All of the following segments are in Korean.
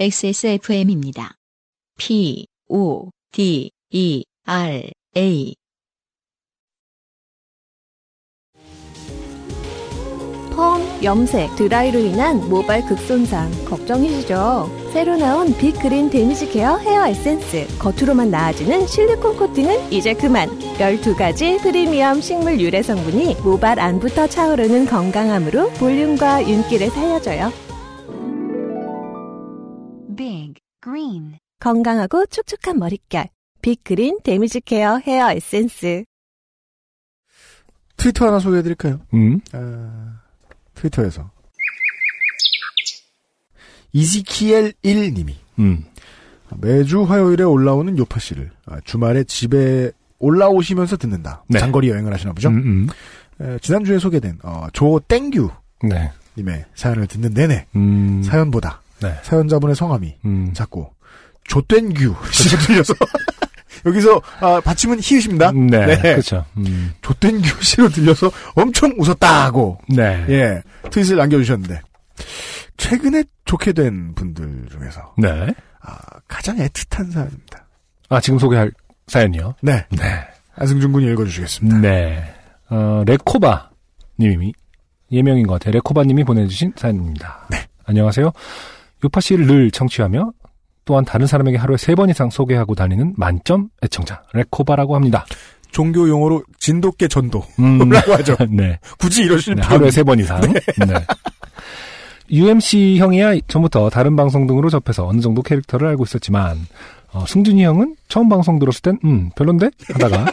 XSFM입니다. P, O, D, E, R, A. 펌, 염색, 드라이로 인한 모발 극손상 걱정이시죠? 새로 나온 빅그린 damage care hair essence 겉으로만 나아지는 실리콘 코팅은 이제 그만 12가지 프리미엄 식물 유래 성분이 모발 안부터 차오르는 건강함으로 볼륨과 윤기를 살려줘요 Green 건강하고 촉촉한 머릿결 빅그린 damage care hair essence 트위터 하나 소개해드릴까요? 음. 아, 트위터에서 이지키엘 1님이 음. 매주 화요일에 올라오는 요파 씨를 아, 주말에 집에 올라오시면서 듣는다. 네. 장거리 여행을 하시나 보죠. 음, 음. 에, 지난주에 소개된 어, 조 땡규 네. 님의 사연을 듣는 내내 음. 사연보다 네. 사연자분의 성함이 음. 자꾸 조땡규 씨로 들려서 여기서 아, 받침은 히읗입니다. 네. 네. 그렇죠. 음. 조땡규 씨로 들려서 엄청 웃었다고 네. 예 트윗을 남겨주셨는데 최근에 좋게 된 분들 중에서 네. 아, 가장 애틋한 사연입니다. 아, 지금 소개할 사연이요? 네 네. 안승준 군이 읽어주시겠습니다. 네. 어, 레코바 님이 예명인 것 같아요. 레코바 님이 보내주신 사연입니다. 네. 안녕하세요. 요파 씨를 늘 청취하며 또한 다른 사람에게 하루에 세 번 이상 소개하고 다니는 만점 애청자 레코바라고 합니다. 종교 용어로 진돗개 전도라고 음, 하죠. 네. 굳이 이러실 네, 하루에 세 번 이상. 네. UMC 형이야 전부터 다른 방송 등으로 접해서 어느 정도 캐릭터를 알고 있었지만 어, 승준이 형은 처음 방송 들었을 땐 음, 별론데? 하다가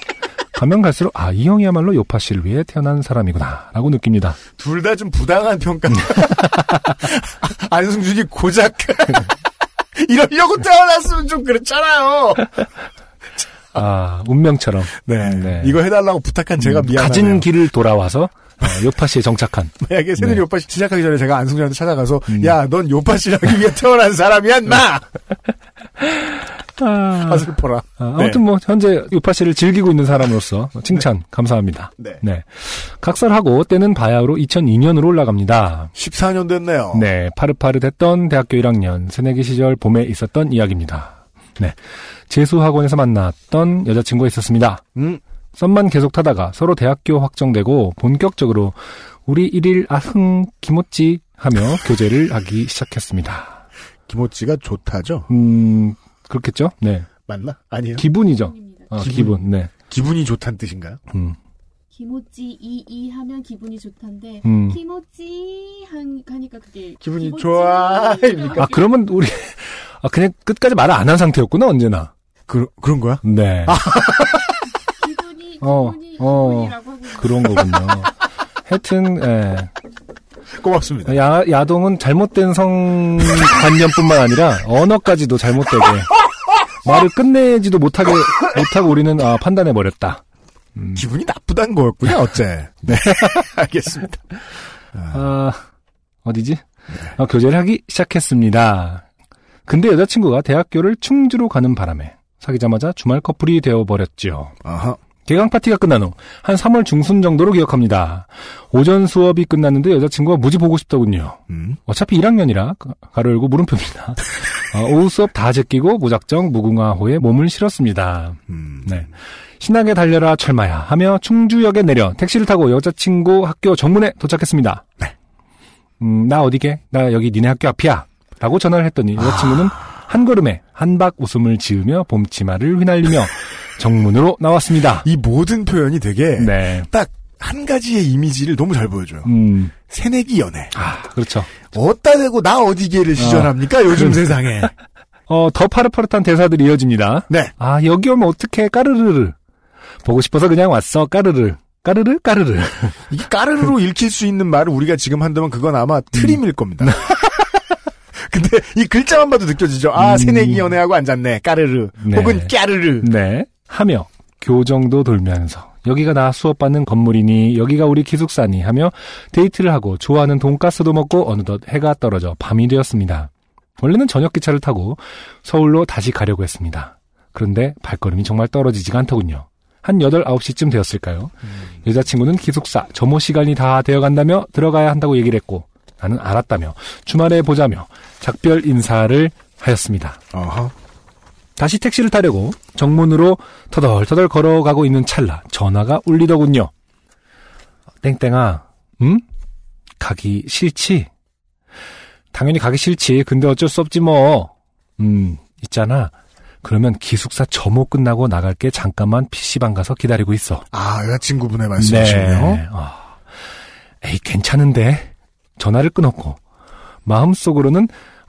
가면 갈수록 아, 이 형이야말로 요파 씨를 위해 태어난 사람이구나 라고 느낍니다. 둘 다 좀 부당한 평가. 안승준이 고작 이러려고 태어났으면 좀 그렇잖아요. 아, 운명처럼 네. 네. 이거 해달라고 부탁한 제가 음, 미안하네요. 가진 길을 돌아와서 어, 요파 씨에 정착한 만약에 새누리 네. 오빠 씨 시작하기 전에 제가 안승준한테 찾아가서 음. 야, 넌 요파 씨를 하기 위해 태어난 사람이야, 나! 아, 아, 슬퍼라. 아, 아무튼 뭐 현재 요파 씨를 즐기고 있는 사람으로서 칭찬 감사합니다. 네. 각설하고 때는 바야흐로 2002년으로 올라갑니다. 14년 됐네요. 네, 파릇파릇했던 대학교 1학년 새내기 시절 봄에 있었던 이야기입니다. 네, 재수학원에서 만났던 여자친구가 있었습니다. 음, 썸만 계속 타다가 서로 대학교 확정되고 본격적으로 우리 1일 아흥 기모찌 하며 교제를 하기 시작했습니다. 김호찌가 좋다죠? 음, 그렇겠죠? 네. 맞나? 아니에요. 기분이죠. 어, 기분. 기분. 네. 기분이 좋다는 뜻인가요? 음. 기모찌 이이 하면 기분이 좋단데 음. 기모찌 한 하니까 그게 기분이 좋아. 아, 그러면 우리, 아, 그냥 끝까지 말을 안 한 상태였구나, 언제나. 그, 그런 거야? 네. 기분이 어, 기분이 어. 기분이라고 하고 그런 거군요. 하여튼, 예. 고맙습니다. 야, 야동은 잘못된 성관념뿐만 아니라 언어까지도 잘못되게 말을 끝내지도 못하게, 못하고 우리는 아, 판단해 버렸다. 음. 기분이 나쁘다는 거였군요, 어째. 네. 알겠습니다. 아, 어디지? 어, 교제를 하기 시작했습니다. 근데 여자친구가 대학교를 충주로 가는 바람에 사귀자마자 주말 커플이 되어버렸죠. 아하. 개강 파티가 끝난 후 한 3월 중순 정도로 기억합니다. 오전 수업이 끝났는데 여자친구가 무지 보고 싶더군요. 음. 어차피 1학년이라 가로 열고 물음표입니다. 어, 오후 수업 다 제끼고 무작정 무궁화호에 몸을 실었습니다. 음. 네. 신나게 달려라 철마야 하며 충주역에 내려 택시를 타고 여자친구 학교 정문에 도착했습니다. 네. 음, 나 어디게? 나 여기 니네 학교 앞이야. 라고 전화를 했더니 여자친구는 한 걸음에 한박 웃음을 지으며 봄치마를 휘날리며 정문으로 나왔습니다. 이 모든 표현이 되게 네. 딱 한 가지의 이미지를 너무 잘 보여줘요. 음, 새내기 연애. 아, 그렇죠. 어따 대고 나 어디게를 시전합니까? 요즘 세상에. 어, 더 파릇파릇한 대사들이 이어집니다. 네. 아, 여기 오면 어떡해, 까르르르. 보고 싶어서 그냥 왔어, 까르르. 까르르, 까르르. 이게 까르르로 읽힐 수 있는 말을 우리가 지금 한다면 그건 아마 트림일 겁니다. 근데 이 글자만 봐도 느껴지죠. 아, 음. 새내기 연애하고 앉았네. 까르르. 네. 혹은 까르르. 네. 하며 교정도 돌면서 여기가 나 수업받는 건물이니 여기가 우리 기숙사니 하며 데이트를 하고 좋아하는 돈가스도 먹고 어느덧 해가 떨어져 밤이 되었습니다. 원래는 저녁 기차를 타고 서울로 다시 가려고 했습니다. 그런데 발걸음이 정말 떨어지지가 않더군요. 한 8, 9시쯤 되었을까요? 여자친구는 기숙사 점호 시간이 다 되어간다며 들어가야 한다고 얘기를 했고 나는 알았다며 주말에 보자며 작별 인사를 하였습니다. 어허. 다시 택시를 타려고 정문으로 터덜터덜 걸어가고 있는 찰나 전화가 울리더군요. 땡땡아, 응? 가기 싫지? 당연히 가기 싫지. 근데 어쩔 수 없지 뭐. 음, 있잖아. 그러면 기숙사 점호 끝나고 나갈게 잠깐만 PC방 가서 기다리고 있어. 아, 여자친구분의 말씀이시네요. 네. 아, 에이, 괜찮은데. 전화를 끊었고, 마음속으로는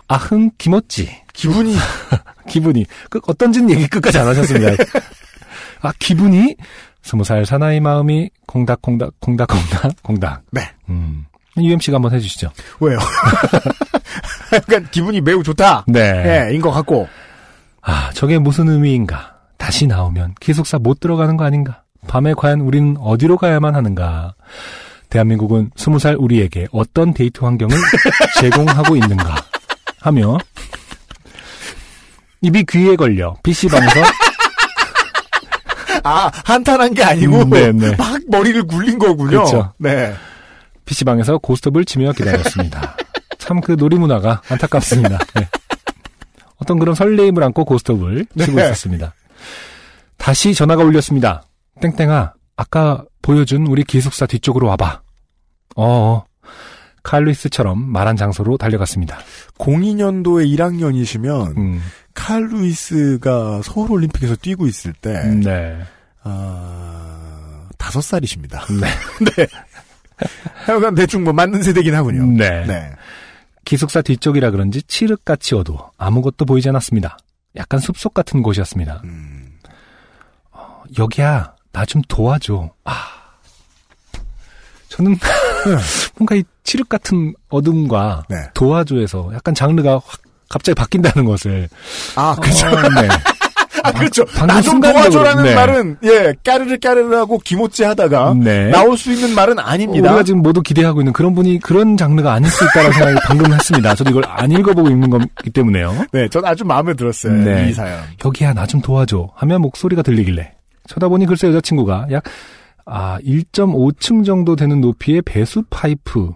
아흥 기뻤지. 기분이 기분이. 그, 어떤지는 얘기 끝까지 안 하셨습니다. 아, 기분이? 스무 살 사나이 마음이 콩닥콩닥, 콩닥콩닥, 콩닥. 네. 음. UMC가 한번 해주시죠. 왜요? 약간 기분이 매우 좋다. 네. 예, 인것 같고. 아, 저게 무슨 의미인가? 다시 나오면 기숙사 못 들어가는 거 아닌가? 밤에 과연 우리는 어디로 가야만 하는가? 대한민국은 스무 살 우리에게 어떤 데이트 환경을 제공하고 있는가? 하며 입이 귀에 걸려 PC방에서 아, 한탄한 게 아니고 음, 네, 네. 막 머리를 굴린 거군요. 그쵸. 네. PC방에서 고스톱을 치며 기다렸습니다. 참 그 놀이문화가 안타깝습니다. 네. 어떤 그런 설레임을 안고 고스톱을 치고 네. 있었습니다. 다시 전화가 울렸습니다. 땡땡아, 아까 보여준 우리 기숙사 뒤쪽으로 와봐. 어, 칼루이스처럼 말한 장소로 달려갔습니다. 02년도에 1학년이시면 음, 칼 루이스가 서울 올림픽에서 뛰고 있을 때 네. 아, 다섯 살이십니다. 네. 네. 하여간 대충 뭐 맞는 세대긴 하군요. 네. 네. 기숙사 뒤쪽이라 그런지 칠흑같이 어두워 아무것도 보이지 않았습니다. 약간 숲속 같은 곳이었습니다. 음, 어, 여기야, 나 좀 도와줘. 아. 저는 뭔가 이 칠흑 같은 어둠과 네. 도와줘에서 약간 장르가 확 갑자기 바뀐다는 것을. 아, 그렇죠. 어, 네. 아, 그렇죠. 방금 나좀 도와줘라는 네. 말은, 예, 까르르 까르르하고 기모찌 하다가, 네. 나올 수 있는 말은 아닙니다. 우리가 지금 모두 기대하고 있는 그런 분이 그런 장르가 아닐 수 있다는 생각을 방금 했습니다. 저도 이걸 안 읽어보고 읽는 거기 때문에요. 네, 전 아주 마음에 들었어요. 네. 이 사연. 여기야, 나 좀 도와줘. 하며 목소리가 들리길래. 쳐다보니 글쎄 여자친구가 약, 아, 1.5층 정도 되는 높이의 배수 파이프.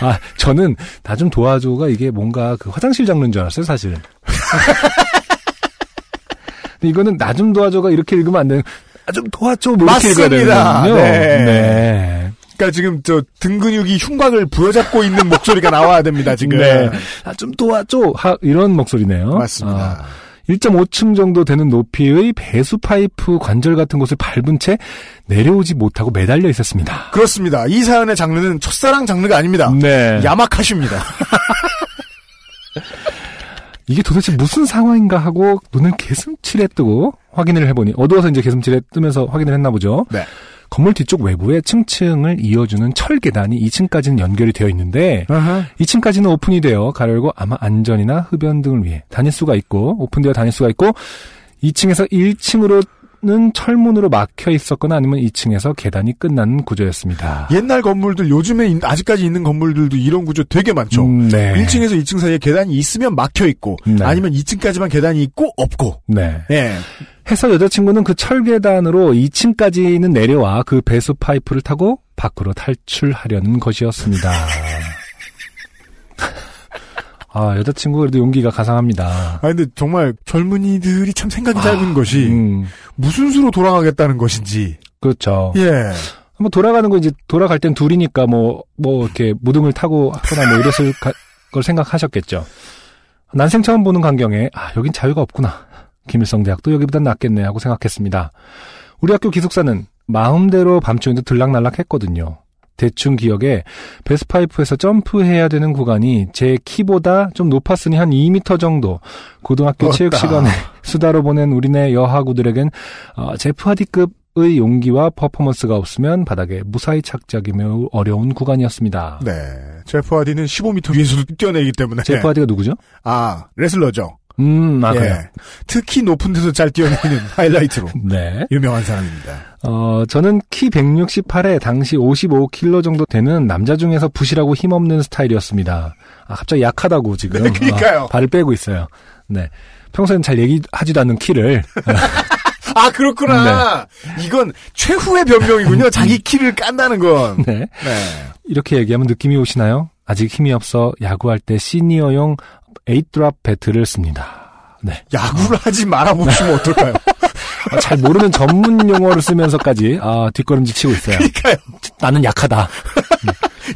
아, 저는 나 좀 도와줘가 이게 뭔가 그 화장실 장르인 줄 알았어요, 사실. 근데 이거는 나 좀 도와줘가 이렇게 읽으면 안 되는, 나 좀 도와줘, 뭐 이렇게 읽어야 맞습니다. 되는군요. 네. 네. 그러니까 지금 저 등 근육이 흉곽을 부여잡고 있는 목소리가 나와야 됩니다, 지금. 네. 나좀 도와줘! 하, 이런 목소리네요. 맞습니다. 아, 1.5층 정도 되는 높이의 배수 파이프 관절 같은 곳을 밟은 채 내려오지 못하고 매달려 있었습니다. 그렇습니다. 이 사연의 장르는 첫사랑 장르가 아닙니다. 네. 야마카시입니다. 이게 도대체 무슨 상황인가 하고 눈을 개슴칠에 뜨고 확인을 해보니 어두워서 이제 개슴칠에 뜨면서 확인을 했나 보죠. 네. 건물 뒤쪽 외부에 층층을 이어주는 철 계단이 2층까지는 연결이 되어 있는데 2층까지는 오픈이 되어 가열고 아마 안전이나 흡연 등을 위해 다닐 수가 있고 오픈되어 다닐 수가 있고 2층에서 1층으로 는 철문으로 막혀 있었거나 아니면 2층에서 계단이 끝나는 구조였습니다. 옛날 건물들 요즘에 있- 아직까지 있는 건물들도 이런 구조 되게 많죠. 음, 네. 1층에서 2층 사이에 계단이 있으면 막혀 있고 네. 아니면 2층까지만 계단이 있고 없고. 네. 네. 해서 여자친구는 그 철계단으로 2층까지는 내려와 그 배수 파이프를 타고 밖으로 탈출하려는 것이었습니다. 아, 여자친구 그래도 용기가 가상합니다. 아 근데 정말 젊은이들이 참 생각이 짧은 것이 음, 무슨 수로 돌아가겠다는 것인지. 그렇죠. 예. 뭐 돌아가는 거 이제 돌아갈 땐 둘이니까 뭐, 뭐 이렇게 무등을 타고 하거나 뭐 이랬을 가- 걸 생각하셨겠죠. 난생 처음 보는 광경에, 아, 여긴 자유가 없구나. 김일성 대학도 여기보단 낫겠네 하고 생각했습니다. 우리 학교 기숙사는 마음대로 밤중에도 들락날락 했거든요. 대충 기억에 베스파이프에서 점프해야 되는 구간이 제 키보다 좀 높았으니 한 2m 정도. 고등학교 어따. 체육 시간에 수다로 보낸 우리네 여하구들에겐 어, 제프 하디급 의 용기와 퍼포먼스가 없으면 바닥에 무사히 착지하기 매우 어려운 구간이었습니다. 네. 제프 하디는 15m 위에서도 뛰어내기 때문에. 제프 하디가 누구죠? 아, 레슬러죠. 음, 아, 예. 그래요. 특히 높은 데서 잘 뛰어내리는 하이라이트로 네. 유명한 사람입니다. 어, 저는 키 168에 당시 55kg 정도 되는 남자 중에서 부실하고 힘없는 스타일이었습니다. 아, 갑자기 약하다고 지금. 네, 그러니까요. 아, 발을 빼고 있어요. 네. 평소엔 잘 얘기하지도 않는 키를. 아, 그렇구나. 이건 최후의 변명이군요. 자기 키를 깐다는 건. 네. 네. 이렇게 얘기하면 느낌이 오시나요? 아직 힘이 없어 야구할 때 시니어용 에이드랍 배트를 씁니다. 네. 야구를 하지 말아보시면 어떨까요? 아, 잘 모르는 전문 용어를 쓰면서까지 아, 뒷걸음질 치고 있어요. 그러니까요. 나는 약하다.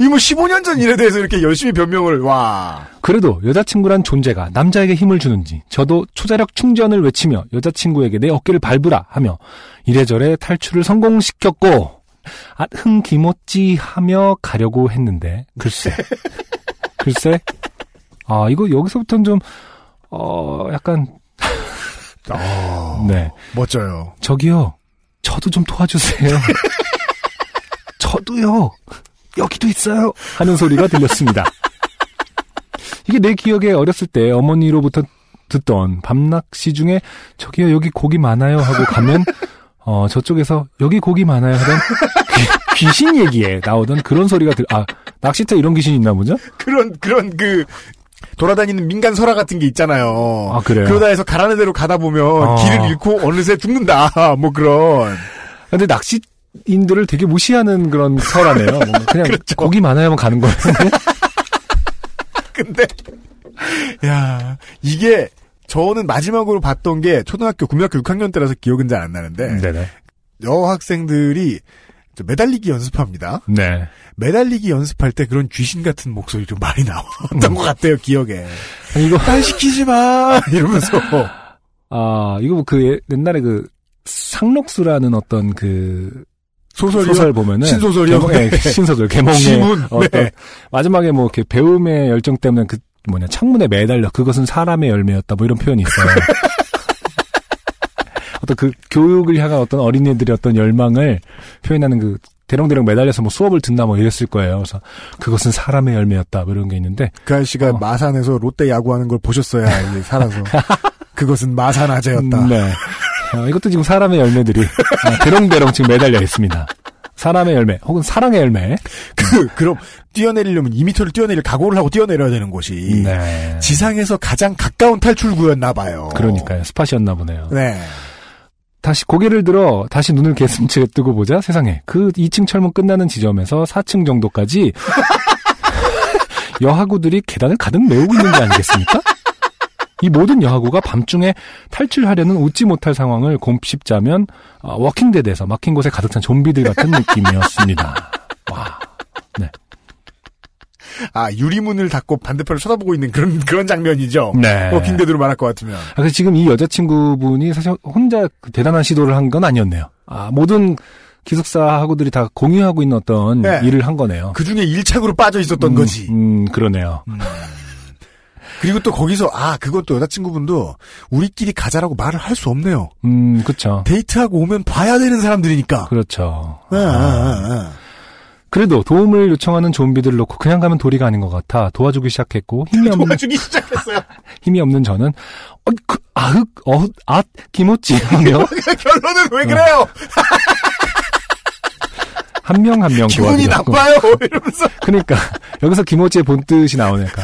이뭐 15년 전 일에 대해서 이렇게 열심히 변명을 와. 그래도 여자친구란 존재가 남자에게 힘을 주는지 저도 초자력 충전을 외치며 여자친구에게 내 어깨를 밟으라 하며 이래저래 탈출을 성공시켰고 아, 흥기모찌 하며 가려고 했는데 글쎄 글쎄 아 이거 여기서부터는 좀 어, 약간. 어, 네. 멋져요. 저기요. 저도 좀 도와주세요. 저도요. 여기도 있어요. 하는 소리가 들렸습니다. 이게 내 기억에 어렸을 때 어머니로부터 듣던 밤낚시 중에 저기요 여기 고기 많아요 하고 가면 어 저쪽에서 여기 고기 많아요 하던 귀, 신 얘기에 나오던 그런 소리가 들, 아 낚시터 이런 귀신이 있나 보죠? 그런 그런 그 돌아다니는 민간 설화 같은 게 있잖아요. 아, 그래요? 그러다 해서 가라는 대로 가다 보면 아. 길을 잃고 어느새 죽는다. 뭐 그런. 근데 낚시 인들을 되게 무시하는 그런 설화네요. 뭔가 그냥 그렇죠. 고기 하면 가는 거예요. 근데 야 이게 저는 마지막으로 봤던 게 초등학교 국민학교 6학년 때라서 기억은 잘 안 나는데 네네. 여학생들이 저 매달리기 연습합니다. 네. 매달리기 연습할 때 그런 귀신 같은 목소리 좀 많이 나왔던 것 같아요 기억에. 아니, 이거 날 시키지 마 이러면서 아 이거 뭐그 옛날에 그 상록수라는 어떤 그 소설이요? 소설 보면은 신소설이요? 개몽- 예, 네. 신소설 개몽의 시문, 어떤 네. 마지막에 뭐 이렇게 배움의 열정 때문에 그 뭐냐 창문에 매달려 그것은 사람의 열매였다 뭐 이런 표현이 있어요. 어떤 그 교육을 향한 어떤 어린이들의 어떤 열망을 표현하는 그 대롱대롱 매달려서 뭐 수업을 듣나 뭐 이랬을 거예요. 그래서 그것은 사람의 열매였다 뭐 이런 게 있는데 그 아저씨가 어. 마산에서 롯데 야구하는 걸 보셨어야 살아서 그것은 마산 아재였다. 네. 어, 이것도 지금 사람의 열매들이 아, 대롱대롱 지금 매달려 있습니다. 사람의 열매 혹은 사랑의 열매. 그 그럼 뛰어내리려면 2미터를 뛰어내릴 각오를 하고 뛰어내려야 되는 곳이 네. 지상에서 가장 가까운 탈출구였나 봐요. 그러니까요. spot이었나 보네요. 네. 다시 고개를 들어 다시 눈을 게슴츠레 뜨고 보자 세상에 그 2층 철문 끝나는 지점에서 4층 정도까지 여학우들이 계단을 가득 메우고 있는 게 아니겠습니까? 이 모든 여학우가 밤중에 탈출하려는 웃지 못할 상황을 곱씹자면 어, 워킹데드에서 막힌 곳에 가득 찬 좀비들 같은 느낌이었습니다. 와, 네, 아 유리문을 닫고 반대편을 쳐다보고 있는 그런 그런 장면이죠. 네. 워킹데드로 말할 것 같으면. 아, 그래서 지금 이 여자친구분이 사실 혼자 그 대단한 시도를 한 건 아니었네요. 아, 모든 기숙사 학우들이 다 공유하고 있는 어떤 네. 일을 한 거네요. 그 중에 일착으로 빠져 있었던 음, 거지. 음, 그러네요. 그리고 또 거기서 아 그것도 여자친구분도 우리끼리 가자라고 말을 할 수 없네요. 음, 그쵸. 데이트하고 오면 봐야 되는 사람들이니까. 그렇죠. 아, 아, 아, 그래도 도움을 요청하는 좀비들을 놓고 그냥 가면 도리가 아닌 것 같아 도와주기 시작했고 힘이 아. 없는 도와주기 시작했어요. 힘이 없는 저는 어, 그, 아흑 아 기모찌 하며 결론은 왜 그래요? 한명 한 명 기분이 도와드렸고 나빠요. 이러면서 그러니까 여기서 기모찌의 본뜻이 나오니까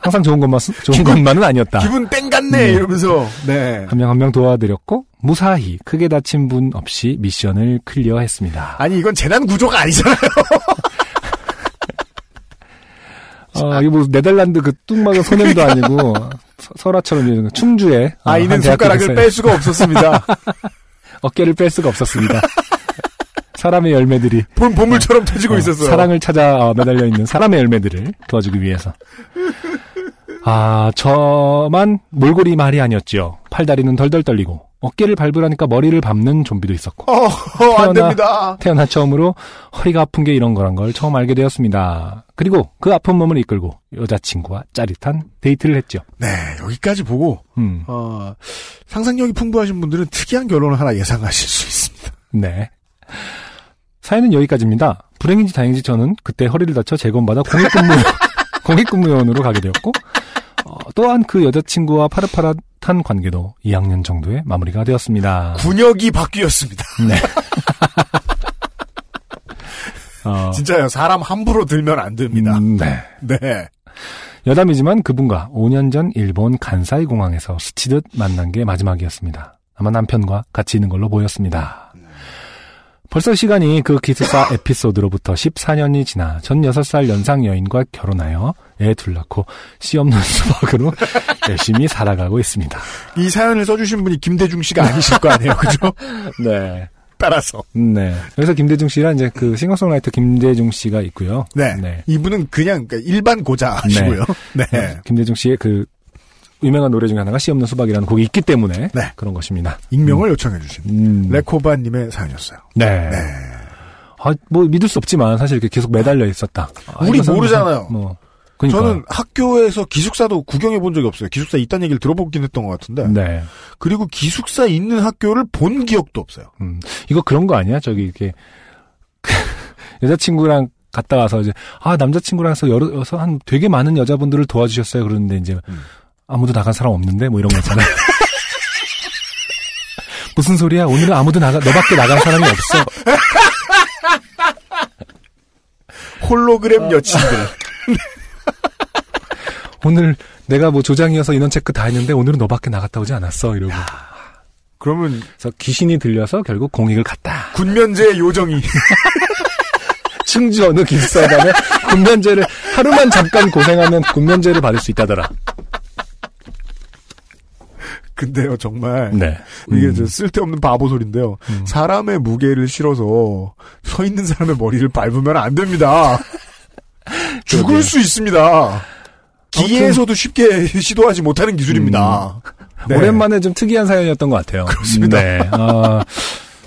항상 좋은 것만 쓰- 좋은 것만은 아니었다. 기분 땡갔네 네. 이러면서 네. 한 명 한 명 도와드렸고 무사히 크게 다친 분 없이 미션을 클리어했습니다. 아니 이건 재난 구조가 아니잖아요. 어, 이거 뭐 네덜란드 그 뚱막은 소년도 아니고 서- 설화처럼 이런 충주에 어, 아이는 손가락을 뺄 수가 없었습니다. 어깨를 뺄 수가 없었습니다. 사람의 열매들이 본 보물처럼 터지고 어, 있었어요. 사랑을 찾아 어, 매달려 있는 사람의 열매들을 도와주기 위해서. 아, 저만 몰골이 말이 아니었지요. 팔다리는 덜덜 떨리고 어깨를 밟으라니까 머리를 밟는 좀비도 있었고 어, 어, 안 태어나-. 태어나 처음으로 허리가 아픈 게 이런 거란 걸 처음 알게 되었습니다. 그리고 그 아픈 몸을 이끌고 여자친구와 짜릿한 데이트를 했죠. 네, 여기까지 보고 음, 어, 상상력이 풍부하신 분들은 특이한 결론을 하나 예상하실 수 있습니다. 네. 사연은 여기까지입니다. 불행인지 다행인지 저는 그때 허리를 다쳐 재검받아 공익근무, 공익근무원으로 가게 되었고, 어, 또한 그 여자친구와 파릇파릇한 관계도 2학년 정도에 마무리가 되었습니다. 군역이 바뀌었습니다. 네. 어, 진짜요. 사람 함부로 들면 안 됩니다. 음, 네. 네. 여담이지만 그분과 5년 전 일본 간사이 공항에서 스치듯 만난 게 마지막이었습니다. 아마 남편과 같이 있는 걸로 보였습니다. 벌써 시간이 그 기숙사 에피소드로부터 14년이 지나 전 6살 연상 여인과 결혼하여 애 둘 낳고 씨 없는 수박으로 열심히 살아가고 있습니다. 이 사연을 써주신 분이 김대중 씨가 아니실 거 아니에요, 그죠? 네. 따라서. 네. 여기서 김대중 씨랑 이제 그 싱어송라이터 김대중 씨가 있고요. 네. 네. 이분은 그냥 그러니까 일반 고자시고요. 네. 김대중 씨의 그 유명한 노래 중에 하나가 씨 없는 수박이라는 곡이 있기 때문에 네. 그런 것입니다. 익명을 요청해 주신 음. 레코바님의 사연이었어요. 네. 아, 뭐 믿을 수 없지만 사실 이렇게 계속 매달려 있었다. 아, 우리 모르잖아요. 뭐. 그러니까. 저는 학교에서 기숙사도 구경해 본 적이 없어요. 기숙사 있다는 얘기를 들어보긴 했던 것 같은데. 네. 그리고 기숙사 있는 학교를 본 기억도 없어요. 음. 이거 그런 거 아니야? 저기 이렇게 여자친구랑 갔다 와서 이제 아 남자친구랑서 여러 서한 되게 많은 여자분들을 도와주셨어요. 그러는데 이제 음. 아무도 나간 사람 없는데 뭐 이런 거 있잖아요. 무슨 소리야? 오늘은 아무도 나가 너밖에 나간 사람이 없어. 홀로그램 여친들. 오늘 내가 뭐 조장이어서 인원 체크 다 했는데 오늘은 너밖에 나갔다 오지 않았어. 이러고. 그러면 그래서 귀신이 들려서 결국 공익을 갔다. 군면제의 요정이 충주 어느 기숙사에 가면 군면제를 하루만 잠깐 고생하면 군면제를 받을 수 있다더라. 근데요 정말 네. 이게 음. 저 쓸데없는 바보 소리인데요. 음. 사람의 무게를 실어서 서 있는 사람의 머리를 밟으면 안 됩니다. 죽을. 수 있습니다. 기에서도 쉽게 시도하지 못하는 기술입니다. 네. 음. 오랜만에 좀 특이한 사연이었던 것 같아요. 그렇습니다. 네. 아,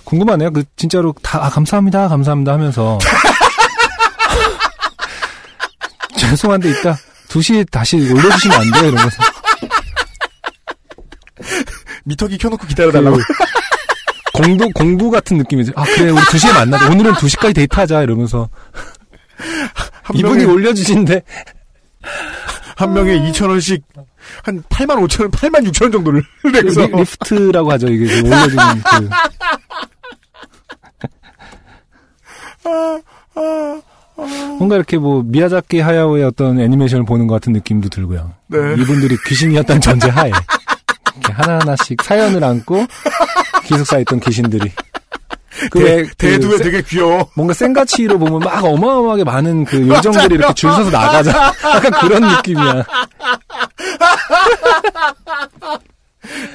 궁금하네요. 그 진짜로 다 아, 감사합니다, 감사합니다 하면서 죄송한데 이따 2시에 다시 올려주시면 안 돼요 이러면서 미터기 켜놓고 기다려달라고. 그 공부 공부 같은 느낌이죠. 아 그래 우리 2시에 만나자. 오늘은 2시까지 데이트하자 이러면서 한 이분이 올려주신데 한 명에 2,000원씩 한 8만 5천 원, 8만 6천 원 정도를 내서 리, 리프트라고 하죠 이게 그 올려주는 그 뭔가 이렇게 뭐 미야자키 하야오의 어떤 애니메이션을 보는 것 같은 느낌도 들고요. 네. 이분들이 귀신이었다는 전제 하에 하나하나씩 사연을 안고 기숙사에 있던 귀신들이 그 대, 왜, 그 대두에 세- 되게 귀여워. 뭔가 센가치로 보면 막 어마어마하게 많은 그 요정들이 이렇게 줄 서서 나가자 약간 그런 느낌이야.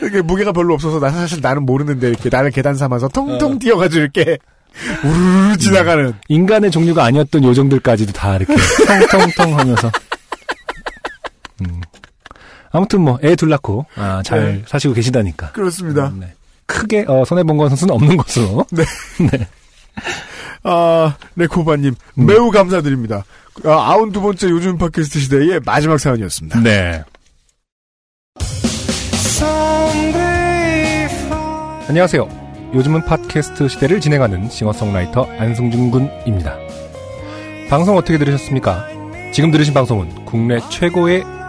이게 무게가 별로 없어서 나 사실 나는 모르는데 이렇게 나를 계단 삼아서 통통 뛰어가지고 이렇게 우르르 지나가는 인간의 종류가 아니었던 요정들까지도 다 이렇게 통통통 하면서. 음. 아무튼 뭐 애 둘 낳고 아, 잘 네. 사시고 계시다니까. 그렇습니다. 네. 크게 어, 손해본 건 선수는 없는 것으로. 아 레코바님 음. 매우 감사드립니다. 아, 아흔 두 번째 요즘 팟캐스트 시대의 마지막 사연이었습니다. 네. 안녕하세요. 요즘은 팟캐스트 시대를 진행하는 싱어송라이터 안승준 군입니다. 방송 어떻게 들으셨습니까? 지금 들으신 방송은 국내 최고의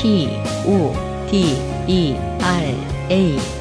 P, O, D, E, R, A.